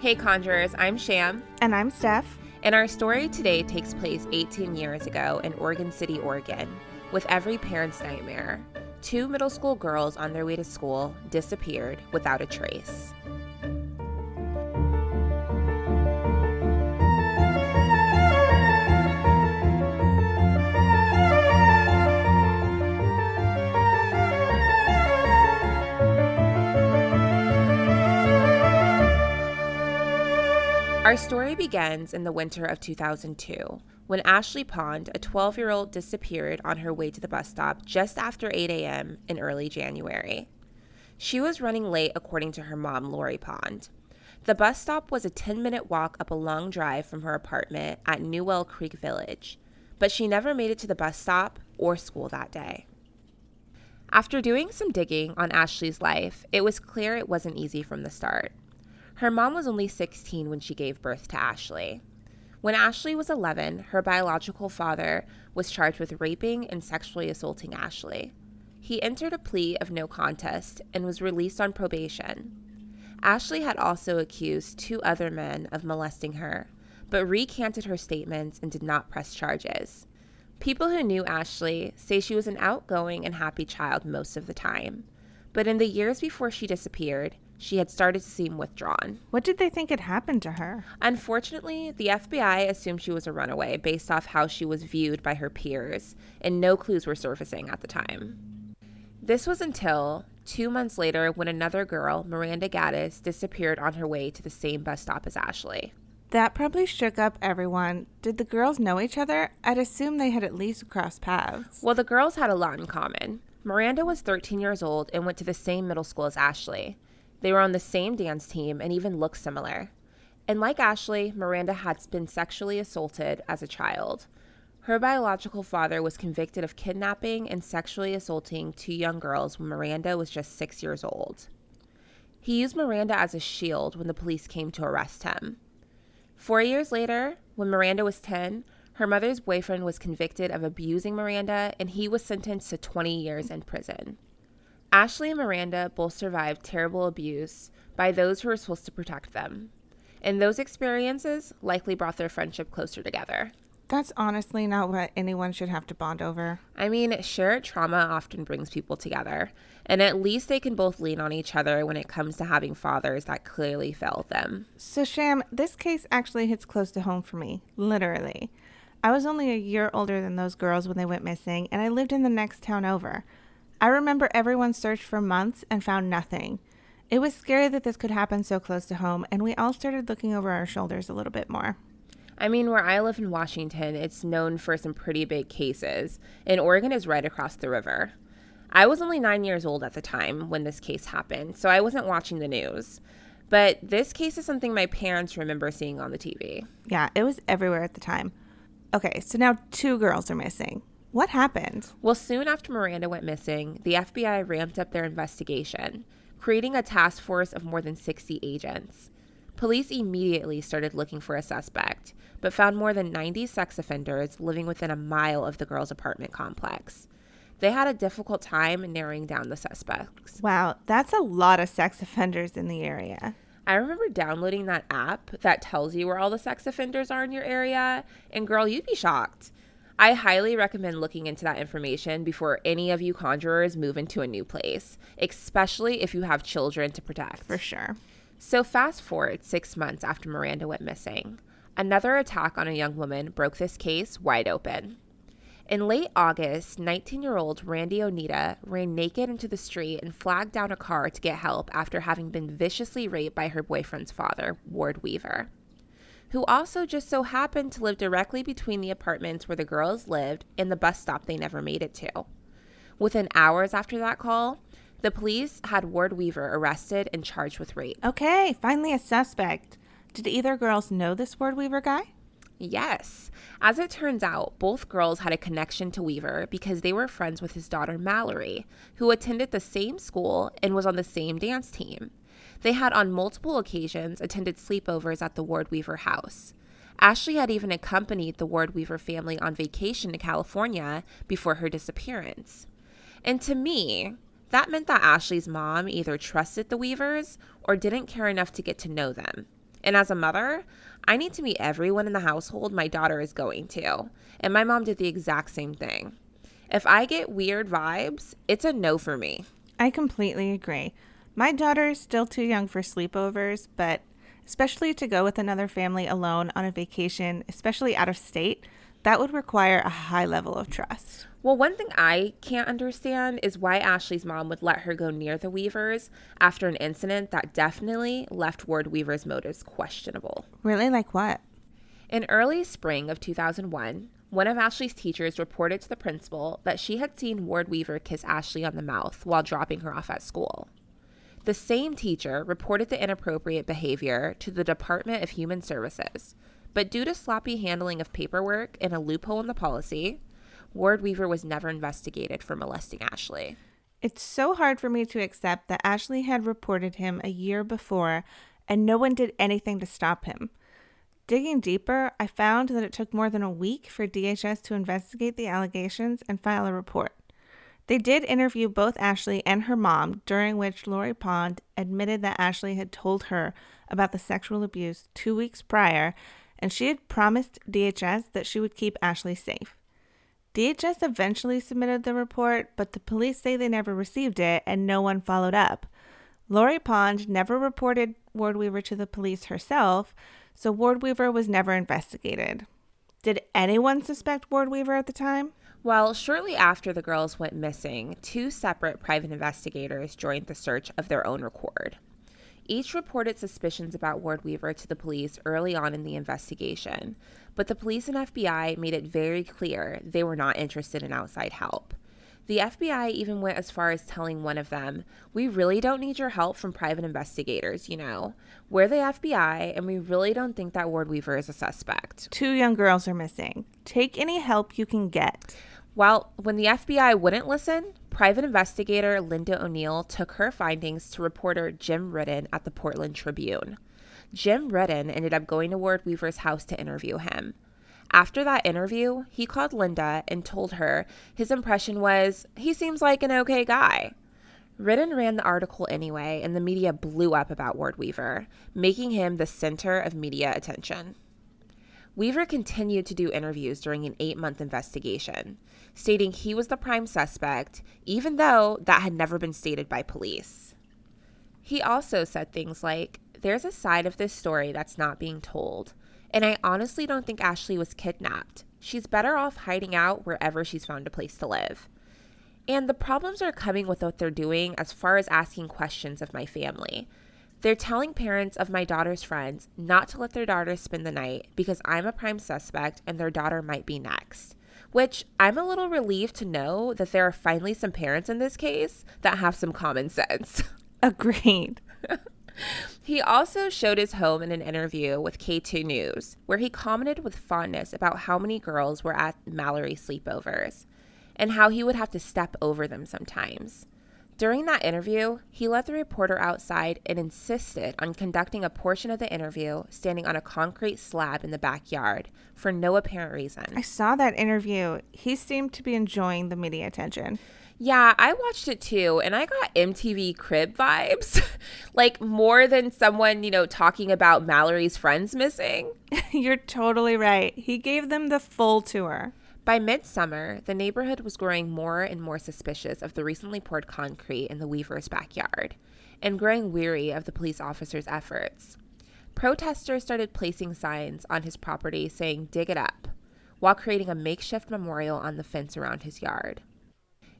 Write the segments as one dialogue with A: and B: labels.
A: Hey, Conjurers, I'm Sham.
B: And I'm Steph.
A: And our story today takes place 18 years ago in Oregon City, Oregon, with every parent's nightmare. Two middle school girls on their way to school disappeared without a trace. Our story begins in the winter of 2002 when Ashley Pond, a 12 year old, disappeared on her way to the bus stop just after 8 a.m. in early January. She was running late, according to her mom, Lori Pond. The bus stop was a 10 minute walk up a long drive from her apartment at Newell Creek Village, but she never made it to the bus stop or school that day. After doing some digging on Ashley's life, it was clear it wasn't easy from the start. Her mom was only 16 when she gave birth to Ashley. When Ashley was 11, her biological father was charged with raping and sexually assaulting Ashley. He entered a plea of no contest and was released on probation. Ashley had also accused two other men of molesting her, but recanted her statements and did not press charges. People who knew Ashley say she was an outgoing and happy child most of the time, but in the years before she disappeared, she had started to seem withdrawn.
B: What did they think had happened to her?
A: Unfortunately, the FBI assumed she was a runaway based off how she was viewed by her peers, and no clues were surfacing at the time. This was until two months later when another girl, Miranda Gaddis, disappeared on her way to the same bus stop as Ashley.
B: That probably shook up everyone. Did the girls know each other? I'd assume they had at least crossed paths.
A: Well, the girls had a lot in common. Miranda was 13 years old and went to the same middle school as Ashley. They were on the same dance team and even looked similar. And like Ashley, Miranda had been sexually assaulted as a child. Her biological father was convicted of kidnapping and sexually assaulting two young girls when Miranda was just six years old. He used Miranda as a shield when the police came to arrest him. Four years later, when Miranda was 10, her mother's boyfriend was convicted of abusing Miranda and he was sentenced to 20 years in prison. Ashley and Miranda both survived terrible abuse by those who were supposed to protect them. And those experiences likely brought their friendship closer together.
B: That's honestly not what anyone should have to bond over.
A: I mean, shared trauma often brings people together, and at least they can both lean on each other when it comes to having fathers that clearly failed them.
B: So, Sham, this case actually hits close to home for me, literally. I was only a year older than those girls when they went missing, and I lived in the next town over. I remember everyone searched for months and found nothing. It was scary that this could happen so close to home, and we all started looking over our shoulders a little bit more.
A: I mean, where I live in Washington, it's known for some pretty big cases, and Oregon is right across the river. I was only nine years old at the time when this case happened, so I wasn't watching the news. But this case is something my parents remember seeing on the TV.
B: Yeah, it was everywhere at the time. Okay, so now two girls are missing. What happened?
A: Well, soon after Miranda went missing, the FBI ramped up their investigation, creating a task force of more than 60 agents. Police immediately started looking for a suspect, but found more than 90 sex offenders living within a mile of the girl's apartment complex. They had a difficult time narrowing down the suspects.
B: Wow, that's a lot of sex offenders in the area.
A: I remember downloading that app that tells you where all the sex offenders are in your area, and girl, you'd be shocked. I highly recommend looking into that information before any of you conjurers move into a new place, especially if you have children to protect.
B: For sure.
A: So, fast forward six months after Miranda went missing. Another attack on a young woman broke this case wide open. In late August, 19 year old Randy Onita ran naked into the street and flagged down a car to get help after having been viciously raped by her boyfriend's father, Ward Weaver who also just so happened to live directly between the apartments where the girls lived and the bus stop they never made it to. Within hours after that call, the police had Ward Weaver arrested and charged with rape.
B: Okay, finally a suspect. Did either girls know this Ward Weaver guy?
A: Yes. As it turns out, both girls had a connection to Weaver because they were friends with his daughter Mallory, who attended the same school and was on the same dance team. They had on multiple occasions attended sleepovers at the Ward Weaver house. Ashley had even accompanied the Ward Weaver family on vacation to California before her disappearance. And to me, that meant that Ashley's mom either trusted the Weavers or didn't care enough to get to know them. And as a mother, I need to meet everyone in the household my daughter is going to. And my mom did the exact same thing. If I get weird vibes, it's a no for me.
B: I completely agree. My daughter is still too young for sleepovers, but especially to go with another family alone on a vacation, especially out of state, that would require a high level of trust.
A: Well, one thing I can't understand is why Ashley's mom would let her go near the Weavers after an incident that definitely left Ward Weaver's motives questionable.
B: Really? Like what?
A: In early spring of 2001, one of Ashley's teachers reported to the principal that she had seen Ward Weaver kiss Ashley on the mouth while dropping her off at school. The same teacher reported the inappropriate behavior to the Department of Human Services, but due to sloppy handling of paperwork and a loophole in the policy, Ward Weaver was never investigated for molesting Ashley.
B: It's so hard for me to accept that Ashley had reported him a year before and no one did anything to stop him. Digging deeper, I found that it took more than a week for DHS to investigate the allegations and file a report. They did interview both Ashley and her mom, during which Lori Pond admitted that Ashley had told her about the sexual abuse two weeks prior, and she had promised DHS that she would keep Ashley safe. DHS eventually submitted the report, but the police say they never received it and no one followed up. Lori Pond never reported Ward Weaver to the police herself, so Ward Weaver was never investigated. Did anyone suspect Ward Weaver at the time?
A: Well, shortly after the girls went missing, two separate private investigators joined the search of their own record. Each reported suspicions about Ward Weaver to the police early on in the investigation, but the police and FBI made it very clear they were not interested in outside help. The FBI even went as far as telling one of them, We really don't need your help from private investigators, you know. We're the FBI, and we really don't think that Ward Weaver is a suspect.
B: Two young girls are missing. Take any help you can get.
A: Well, when the FBI wouldn't listen, private investigator Linda O'Neill took her findings to reporter Jim Redden at the Portland Tribune. Jim Redden ended up going to Ward Weaver's house to interview him. After that interview, he called Linda and told her his impression was he seems like an okay guy. Redden ran the article anyway, and the media blew up about Ward Weaver, making him the center of media attention. Weaver continued to do interviews during an eight month investigation, stating he was the prime suspect, even though that had never been stated by police. He also said things like, There's a side of this story that's not being told, and I honestly don't think Ashley was kidnapped. She's better off hiding out wherever she's found a place to live. And the problems are coming with what they're doing as far as asking questions of my family. They're telling parents of my daughter's friends not to let their daughter spend the night because I'm a prime suspect and their daughter might be next. Which I'm a little relieved to know that there are finally some parents in this case that have some common sense.
B: Agreed.
A: He also showed his home in an interview with K2 News, where he commented with fondness about how many girls were at Mallory's sleepovers and how he would have to step over them sometimes. During that interview, he let the reporter outside and insisted on conducting a portion of the interview standing on a concrete slab in the backyard for no apparent reason.
B: I saw that interview. He seemed to be enjoying the media attention.
A: Yeah, I watched it too, and I got MTV Crib vibes. like more than someone, you know, talking about Mallory's friends missing.
B: You're totally right. He gave them the full tour.
A: By midsummer, the neighborhood was growing more and more suspicious of the recently poured concrete in the Weaver's backyard and growing weary of the police officers' efforts. Protesters started placing signs on his property saying, Dig it up, while creating a makeshift memorial on the fence around his yard.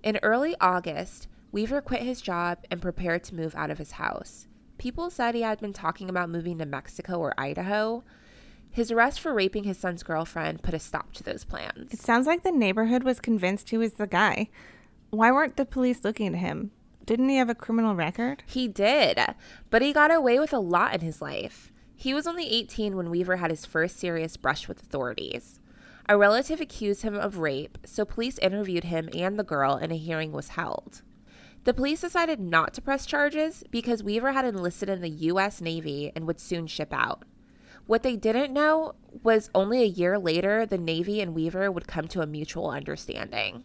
A: In early August, Weaver quit his job and prepared to move out of his house. People said he had been talking about moving to Mexico or Idaho. His arrest for raping his son's girlfriend put a stop to those plans.
B: It sounds like the neighborhood was convinced he was the guy. Why weren't the police looking at him? Didn't he have a criminal record?
A: He did, but he got away with a lot in his life. He was only 18 when Weaver had his first serious brush with authorities. A relative accused him of rape, so police interviewed him and the girl, and a hearing was held. The police decided not to press charges because Weaver had enlisted in the U.S. Navy and would soon ship out. What they didn't know was only a year later, the Navy and Weaver would come to a mutual understanding.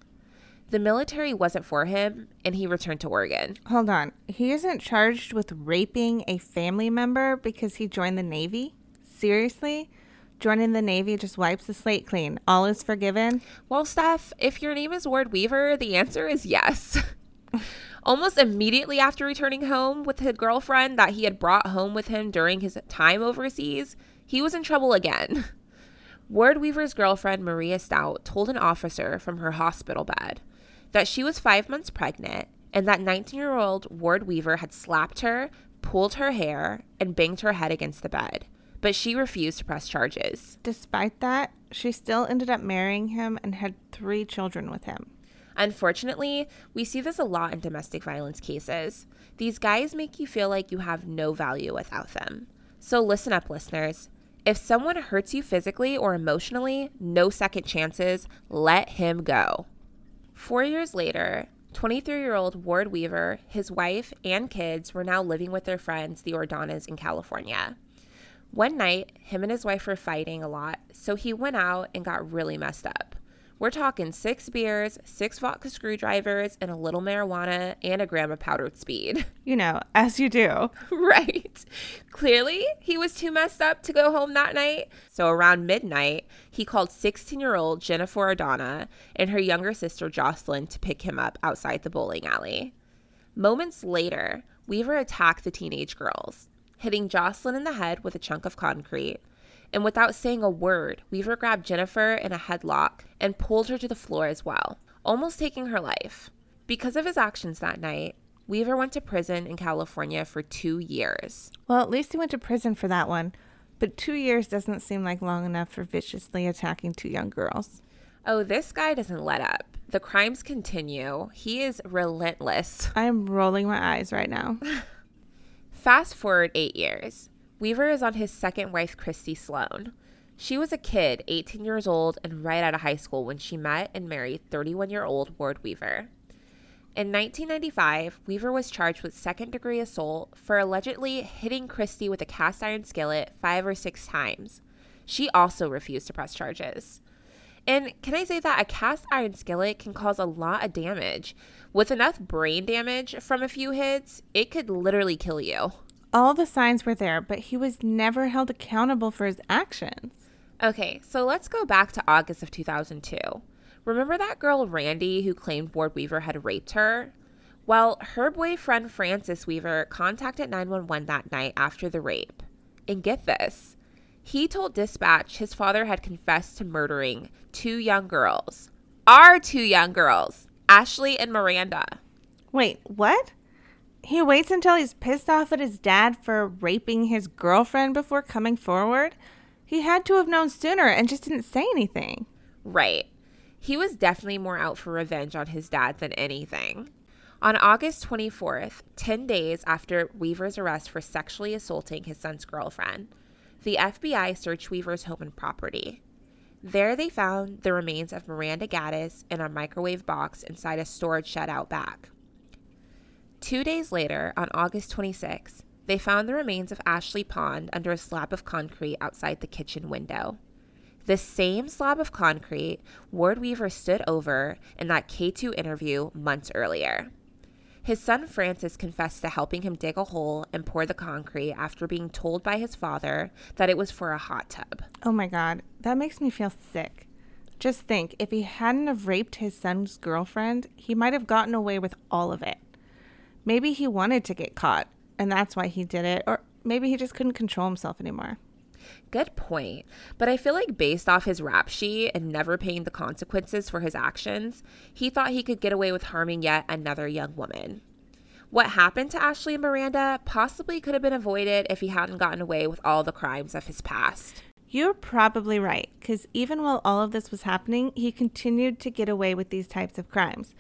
A: The military wasn't for him, and he returned to Oregon.
B: Hold on. He isn't charged with raping a family member because he joined the Navy? Seriously? Joining the Navy just wipes the slate clean. All is forgiven?
A: Well, Steph, if your name is Ward Weaver, the answer is yes. Almost immediately after returning home with his girlfriend that he had brought home with him during his time overseas, he was in trouble again. Ward Weaver's girlfriend, Maria Stout, told an officer from her hospital bed that she was five months pregnant and that 19 year old Ward Weaver had slapped her, pulled her hair, and banged her head against the bed. But she refused to press charges.
B: Despite that, she still ended up marrying him and had three children with him.
A: Unfortunately, we see this a lot in domestic violence cases. These guys make you feel like you have no value without them. So listen up, listeners. If someone hurts you physically or emotionally, no second chances, let him go. Four years later, 23 year old Ward Weaver, his wife, and kids were now living with their friends, the Ordanas, in California. One night, him and his wife were fighting a lot, so he went out and got really messed up. We're talking six beers, six vodka screwdrivers, and a little marijuana and a gram of powdered speed.
B: You know, as you do.
A: right. Clearly, he was too messed up to go home that night. So around midnight, he called 16 year old Jennifer Ordana and her younger sister Jocelyn to pick him up outside the bowling alley. Moments later, Weaver attacked the teenage girls, hitting Jocelyn in the head with a chunk of concrete. And without saying a word, Weaver grabbed Jennifer in a headlock and pulled her to the floor as well, almost taking her life. Because of his actions that night, Weaver went to prison in California for two years.
B: Well, at least he went to prison for that one. But two years doesn't seem like long enough for viciously attacking two young girls.
A: Oh, this guy doesn't let up. The crimes continue. He is relentless.
B: I am rolling my eyes right now.
A: Fast forward eight years. Weaver is on his second wife, Christy Sloan. She was a kid, 18 years old, and right out of high school when she met and married 31 year old Ward Weaver. In 1995, Weaver was charged with second degree assault for allegedly hitting Christy with a cast iron skillet five or six times. She also refused to press charges. And can I say that a cast iron skillet can cause a lot of damage? With enough brain damage from a few hits, it could literally kill you.
B: All the signs were there, but he was never held accountable for his actions.
A: Okay, so let's go back to August of 2002. Remember that girl Randy who claimed Ward Weaver had raped her? Well, her boyfriend Francis Weaver contacted 911 that night after the rape. And get this he told dispatch his father had confessed to murdering two young girls. Our two young girls, Ashley and Miranda.
B: Wait, what? He waits until he's pissed off at his dad for raping his girlfriend before coming forward? He had to have known sooner and just didn't say anything.
A: Right. He was definitely more out for revenge on his dad than anything. On August 24th, 10 days after Weaver's arrest for sexually assaulting his son's girlfriend, the FBI searched Weaver's home and property. There they found the remains of Miranda Gaddis in a microwave box inside a storage shed out back. Two days later, on August 26, they found the remains of Ashley Pond under a slab of concrete outside the kitchen window. The same slab of concrete Ward Weaver stood over in that K2 interview months earlier. His son Francis confessed to helping him dig a hole and pour the concrete after being told by his father that it was for a hot tub.
B: Oh my god, that makes me feel sick. Just think, if he hadn't have raped his son's girlfriend, he might have gotten away with all of it. Maybe he wanted to get caught, and that's why he did it, or maybe he just couldn't control himself anymore.
A: Good point. But I feel like based off his rap sheet and never paying the consequences for his actions, he thought he could get away with harming yet another young woman. What happened to Ashley and Miranda possibly could have been avoided if he hadn't gotten away with all the crimes of his past.
B: You're probably right, because even while all of this was happening, he continued to get away with these types of crimes.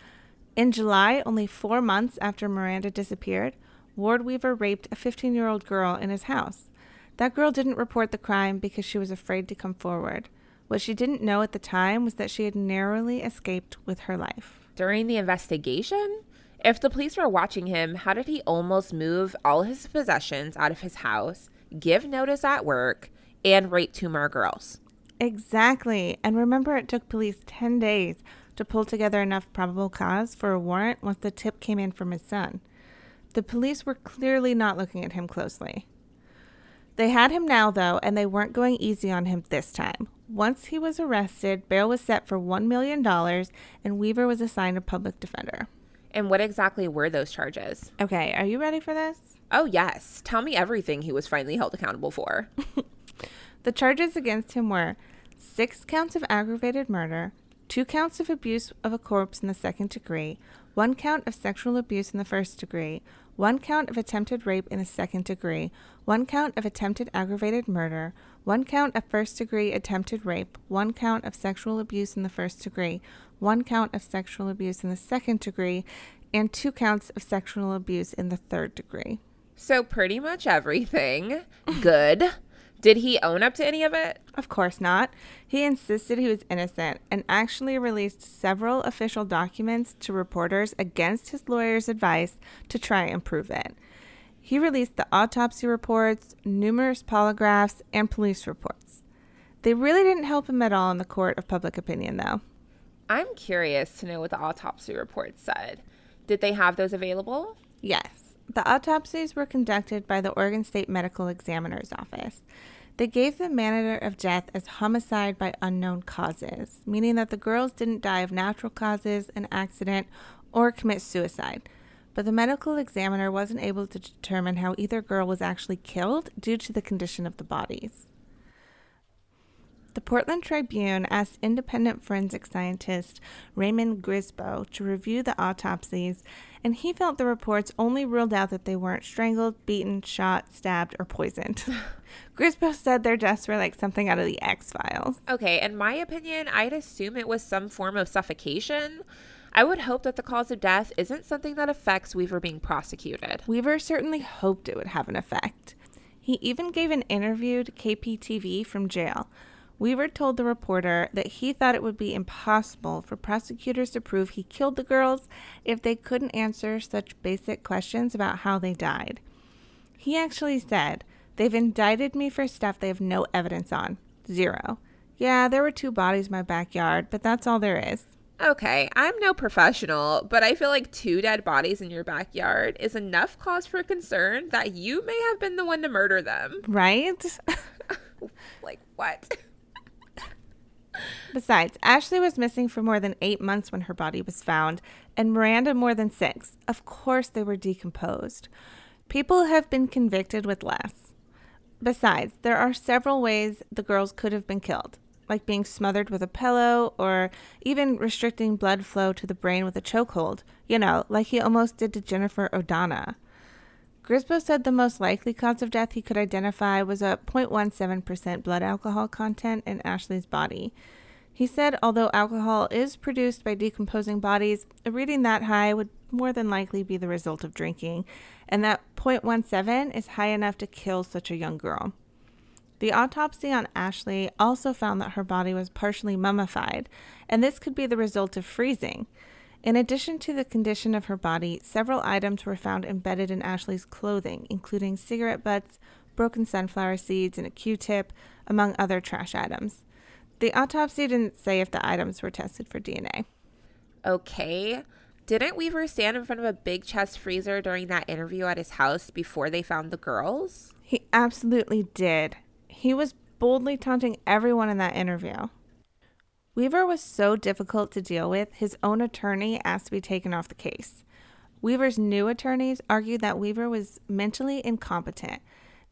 B: In July, only four months after Miranda disappeared, Ward Weaver raped a 15 year old girl in his house. That girl didn't report the crime because she was afraid to come forward. What she didn't know at the time was that she had narrowly escaped with her life.
A: During the investigation, if the police were watching him, how did he almost move all his possessions out of his house, give notice at work, and rape two more girls?
B: Exactly. And remember, it took police 10 days to pull together enough probable cause for a warrant once the tip came in from his son. The police were clearly not looking at him closely. They had him now, though, and they weren't going easy on him this time. Once he was arrested, bail was set for $1 million, and Weaver was assigned a public defender.
A: And what exactly were those charges?
B: Okay, are you ready for this?
A: Oh, yes. Tell me everything he was finally held accountable for.
B: the charges against him were six counts of aggravated murder, two counts of abuse of a corpse in the second degree, one count of sexual abuse in the first degree, one count of attempted rape in the second degree, one count of attempted aggravated murder, one count of first degree attempted rape, one count of sexual abuse in the first degree, one count of sexual abuse in the second degree, and two counts of sexual abuse in the third degree.
A: So, pretty much everything. Good. Did he own up to any of it?
B: Of course not. He insisted he was innocent and actually released several official documents to reporters against his lawyer's advice to try and prove it. He released the autopsy reports, numerous polygraphs, and police reports. They really didn't help him at all in the court of public opinion, though.
A: I'm curious to know what the autopsy reports said. Did they have those available?
B: Yes. The autopsies were conducted by the Oregon State Medical Examiner's Office. They gave the manner of death as homicide by unknown causes, meaning that the girls didn't die of natural causes, an accident, or commit suicide. But the medical examiner wasn't able to determine how either girl was actually killed due to the condition of the bodies. The Portland Tribune asked independent forensic scientist Raymond Grimsbo to review the autopsies, and he felt the reports only ruled out that they weren't strangled, beaten, shot, stabbed, or poisoned. Grimsbo said their deaths were like something out of the X Files.
A: Okay, in my opinion, I'd assume it was some form of suffocation. I would hope that the cause of death isn't something that affects Weaver being prosecuted.
B: Weaver certainly hoped it would have an effect. He even gave an interview to KPTV from jail. Weaver told the reporter that he thought it would be impossible for prosecutors to prove he killed the girls if they couldn't answer such basic questions about how they died. He actually said, They've indicted me for stuff they have no evidence on. Zero. Yeah, there were two bodies in my backyard, but that's all there is.
A: Okay, I'm no professional, but I feel like two dead bodies in your backyard is enough cause for concern that you may have been the one to murder them.
B: Right?
A: like, what?
B: Besides, Ashley was missing for more than eight months when her body was found, and Miranda more than six. Of course, they were decomposed. People have been convicted with less. Besides, there are several ways the girls could have been killed, like being smothered with a pillow or even restricting blood flow to the brain with a chokehold, you know, like he almost did to Jennifer O'Donnell. Grimsbo said the most likely cause of death he could identify was a 0.17% blood alcohol content in Ashley's body. He said although alcohol is produced by decomposing bodies, a reading that high would more than likely be the result of drinking, and that 0.17 is high enough to kill such a young girl. The autopsy on Ashley also found that her body was partially mummified, and this could be the result of freezing. In addition to the condition of her body, several items were found embedded in Ashley's clothing, including cigarette butts, broken sunflower seeds, and a Q tip, among other trash items. The autopsy didn't say if the items were tested for DNA.
A: Okay. Didn't Weaver stand in front of a big chest freezer during that interview at his house before they found the girls?
B: He absolutely did. He was boldly taunting everyone in that interview. Weaver was so difficult to deal with, his own attorney asked to be taken off the case. Weaver's new attorneys argued that Weaver was mentally incompetent.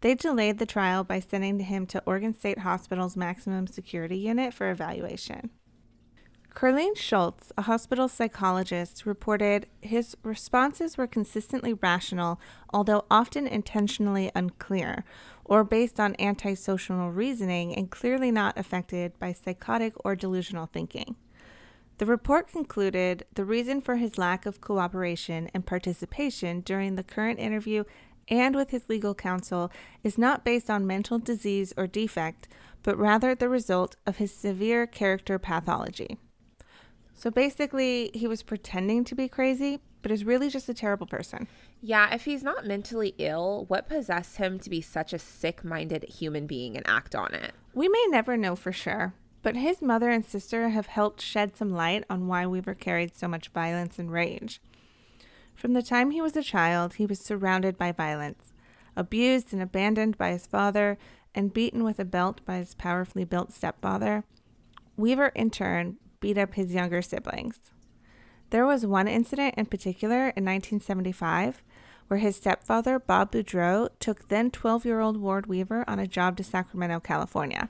B: They delayed the trial by sending him to Oregon State Hospital's maximum security unit for evaluation. Carlene Schultz, a hospital psychologist, reported his responses were consistently rational, although often intentionally unclear, or based on antisocial reasoning and clearly not affected by psychotic or delusional thinking. The report concluded the reason for his lack of cooperation and participation during the current interview and with his legal counsel is not based on mental disease or defect, but rather the result of his severe character pathology. So basically, he was pretending to be crazy, but is really just a terrible person.
A: Yeah, if he's not mentally ill, what possessed him to be such a sick minded human being and act on it?
B: We may never know for sure. But his mother and sister have helped shed some light on why Weaver carried so much violence and rage. From the time he was a child, he was surrounded by violence, abused and abandoned by his father, and beaten with a belt by his powerfully built stepfather. Weaver, in turn, beat up his younger siblings. There was one incident in particular in 1975 where his stepfather, Bob Boudreau, took then 12 year old Ward Weaver on a job to Sacramento, California.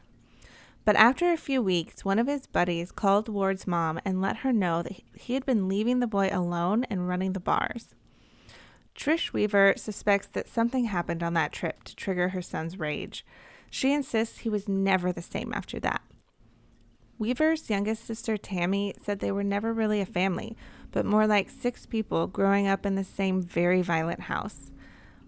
B: But after a few weeks, one of his buddies called Ward's mom and let her know that he had been leaving the boy alone and running the bars. Trish Weaver suspects that something happened on that trip to trigger her son's rage. She insists he was never the same after that. Weaver's youngest sister Tammy said they were never really a family, but more like six people growing up in the same very violent house.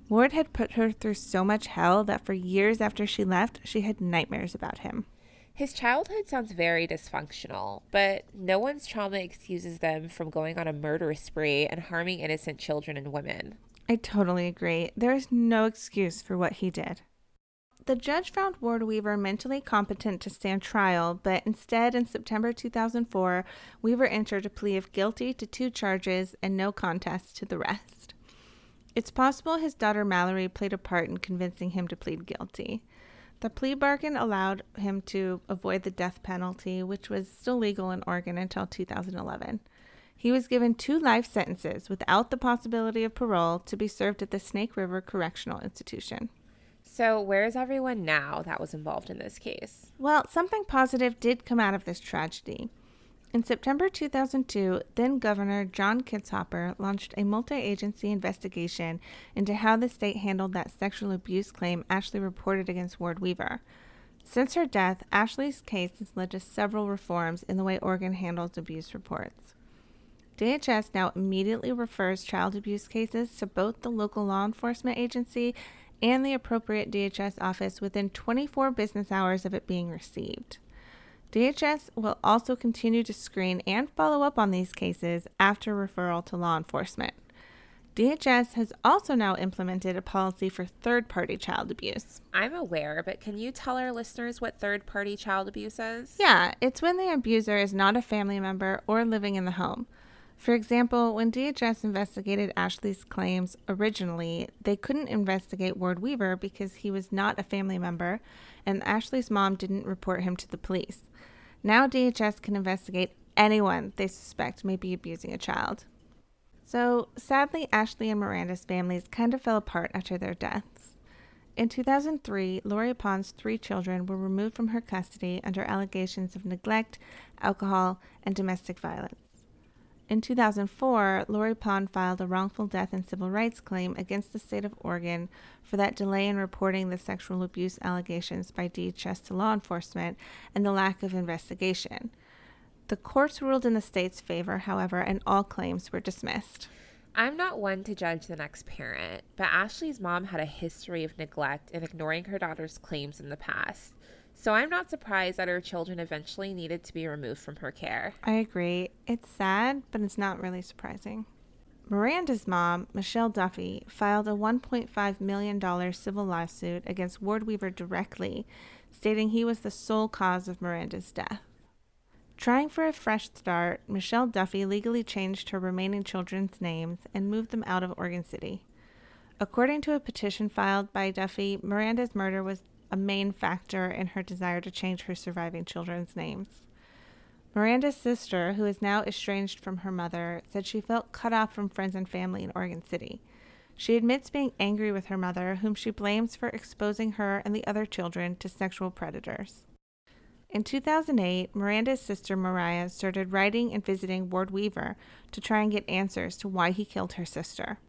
B: Ward had put her through so much hell that for years after she left, she had nightmares about him.
A: His childhood sounds very dysfunctional, but no one's trauma excuses them from going on a murder spree and harming innocent children and women.
B: I totally agree. There is no excuse for what he did. The judge found Ward Weaver mentally competent to stand trial, but instead, in September 2004, Weaver entered a plea of guilty to two charges and no contest to the rest. It's possible his daughter Mallory played a part in convincing him to plead guilty. The plea bargain allowed him to avoid the death penalty, which was still legal in Oregon until 2011. He was given two life sentences without the possibility of parole to be served at the Snake River Correctional Institution.
A: So, where is everyone now that was involved in this case?
B: Well, something positive did come out of this tragedy. In September 2002, then Governor John Kitzhaber launched a multi agency investigation into how the state handled that sexual abuse claim Ashley reported against Ward Weaver. Since her death, Ashley's case has led to several reforms in the way Oregon handles abuse reports. DHS now immediately refers child abuse cases to both the local law enforcement agency and the appropriate DHS office within 24 business hours of it being received. DHS will also continue to screen and follow up on these cases after referral to law enforcement. DHS has also now implemented a policy for third party child abuse.
A: I'm aware, but can you tell our listeners what third party child abuse is?
B: Yeah, it's when the abuser is not a family member or living in the home. For example, when DHS investigated Ashley's claims originally, they couldn't investigate Ward Weaver because he was not a family member and Ashley's mom didn't report him to the police. Now DHS can investigate anyone they suspect may be abusing a child. So, sadly, Ashley and Miranda's families kind of fell apart after their deaths. In 2003, Lori Pond's three children were removed from her custody under allegations of neglect, alcohol, and domestic violence. In 2004, Lori Pond filed a wrongful death and civil rights claim against the state of Oregon for that delay in reporting the sexual abuse allegations by DHS to law enforcement and the lack of investigation. The courts ruled in the state's favor, however, and all claims were dismissed.
A: I'm not one to judge the next parent, but Ashley's mom had a history of neglect and ignoring her daughter's claims in the past. So I'm not surprised that her children eventually needed to be removed from her care.
B: I agree. It's sad, but it's not really surprising. Miranda's mom, Michelle Duffy, filed a $1.5 million civil lawsuit against Ward Weaver directly, stating he was the sole cause of Miranda's death. Trying for a fresh start, Michelle Duffy legally changed her remaining children's names and moved them out of Oregon City. According to a petition filed by Duffy, Miranda's murder was a main factor in her desire to change her surviving children's names. Miranda's sister, who is now estranged from her mother, said she felt cut off from friends and family in Oregon City. She admits being angry with her mother, whom she blames for exposing her and the other children to sexual predators. In 2008, Miranda's sister Mariah started writing and visiting Ward Weaver to try and get answers to why he killed her sister.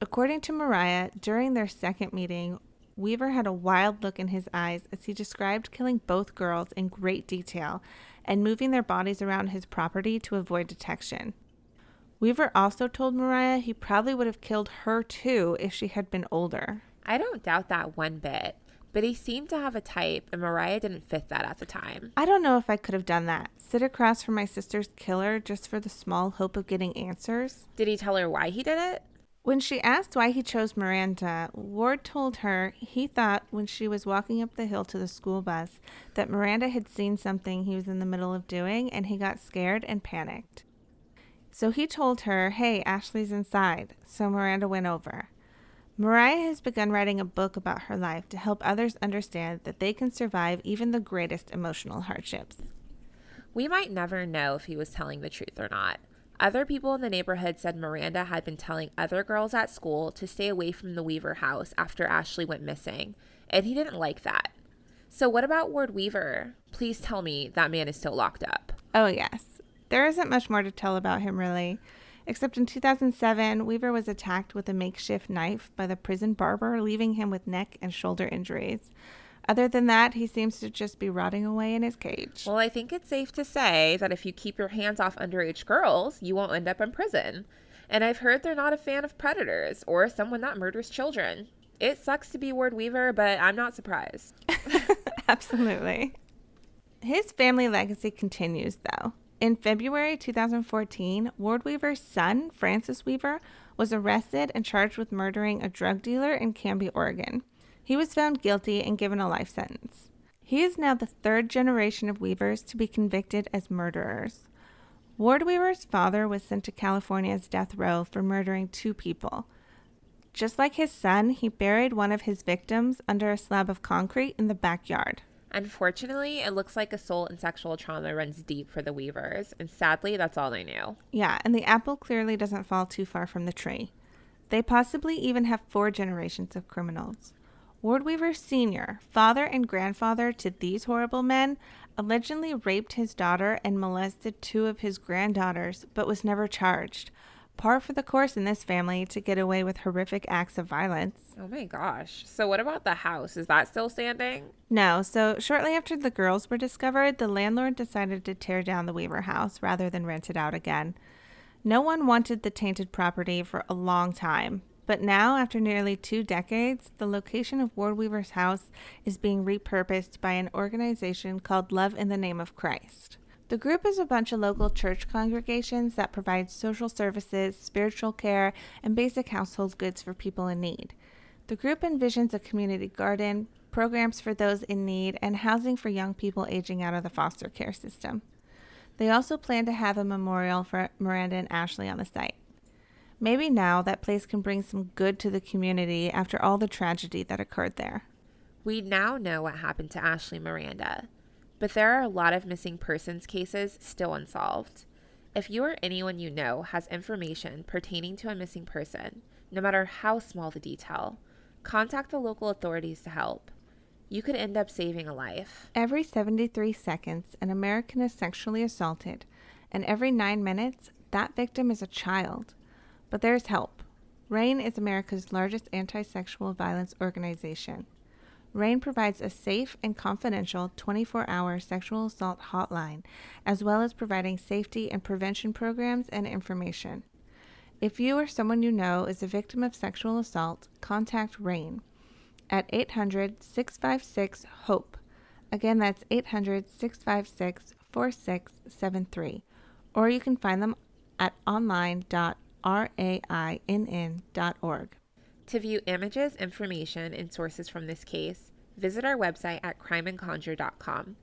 B: According to Mariah, during their second meeting, Weaver had a wild look in his eyes as he described killing both girls in great detail and moving their bodies around his property to avoid detection. Weaver also told Mariah he probably would have killed her too if she had been older.
A: I don't doubt that one bit, but he seemed to have a type, and Mariah didn't fit that at the time.
B: I don't know if I could have done that. Sit across from my sister's killer just for the small hope of getting answers.
A: Did he tell her why he did it?
B: When she asked why he chose Miranda, Ward told her he thought when she was walking up the hill to the school bus that Miranda had seen something he was in the middle of doing and he got scared and panicked. So he told her, Hey, Ashley's inside. So Miranda went over. Mariah has begun writing a book about her life to help others understand that they can survive even the greatest emotional hardships.
A: We might never know if he was telling the truth or not. Other people in the neighborhood said Miranda had been telling other girls at school to stay away from the Weaver house after Ashley went missing, and he didn't like that. So, what about Ward Weaver? Please tell me that man is still locked up.
B: Oh, yes. There isn't much more to tell about him, really. Except in 2007, Weaver was attacked with a makeshift knife by the prison barber, leaving him with neck and shoulder injuries. Other than that, he seems to just be rotting away in his cage.
A: Well, I think it's safe to say that if you keep your hands off underage girls, you won't end up in prison. And I've heard they're not a fan of predators or someone that murders children. It sucks to be Ward Weaver, but I'm not surprised.
B: Absolutely. His family legacy continues, though. In February 2014, Ward Weaver's son, Francis Weaver, was arrested and charged with murdering a drug dealer in Canby, Oregon. He was found guilty and given a life sentence. He is now the third generation of Weavers to be convicted as murderers. Ward Weaver's father was sent to California's death row for murdering two people. Just like his son, he buried one of his victims under a slab of concrete in the backyard.
A: Unfortunately, it looks like assault and sexual trauma runs deep for the Weavers, and sadly, that's all they knew.
B: Yeah, and the apple clearly doesn't fall too far from the tree. They possibly even have four generations of criminals. Ward Weaver Sr., father and grandfather to these horrible men, allegedly raped his daughter and molested two of his granddaughters, but was never charged par for the course in this family to get away with horrific acts of violence.
A: Oh my gosh. So, what about the house? Is that still standing?
B: No. So, shortly after the girls were discovered, the landlord decided to tear down the Weaver house rather than rent it out again. No one wanted the tainted property for a long time, but now, after nearly two decades, the location of Ward Weaver's house is being repurposed by an organization called Love in the Name of Christ. The group is a bunch of local church congregations that provide social services, spiritual care, and basic household goods for people in need. The group envisions a community garden, programs for those in need, and housing for young people aging out of the foster care system. They also plan to have a memorial for Miranda and Ashley on the site. Maybe now that place can bring some good to the community after all the tragedy that occurred there.
A: We now know what happened to Ashley Miranda but there are a lot of missing persons cases still unsolved. If you or anyone you know has information pertaining to a missing person, no matter how small the detail, contact the local authorities to help. You could end up saving a life.
B: Every 73 seconds, an American is sexually assaulted, and every nine minutes, that victim is a child. But there's help. RAINN is America's largest anti sexual violence organization. RAINN provides a safe and confidential 24 hour sexual assault hotline, as well as providing safety and prevention programs and information. If you or someone you know is a victim of sexual assault, contact RAINN at 800 656 HOPE. Again, that's 800 656 4673. Or you can find them at online.rainn.org.
A: To view images, information, and sources from this case, visit our website at crimeandconjure.com.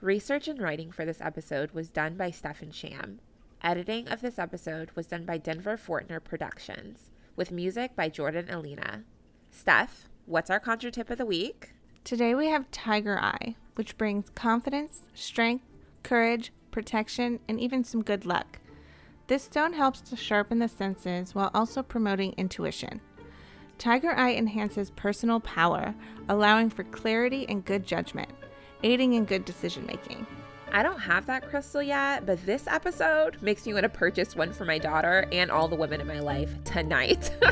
A: Research and writing for this episode was done by Steph and Sham. Editing of this episode was done by Denver Fortner Productions, with music by Jordan Alina. Steph, what's our conjure tip of the week?
B: Today we have Tiger Eye, which brings confidence, strength, courage, protection, and even some good luck. This stone helps to sharpen the senses while also promoting intuition. Tiger Eye enhances personal power, allowing for clarity and good judgment, aiding in good decision making.
A: I don't have that crystal yet, but this episode makes me want to purchase one for my daughter and all the women in my life tonight.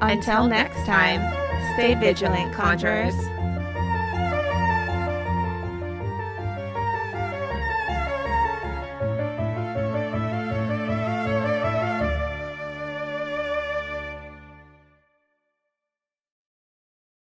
B: Until, Until next time, stay vigilant, conjurers.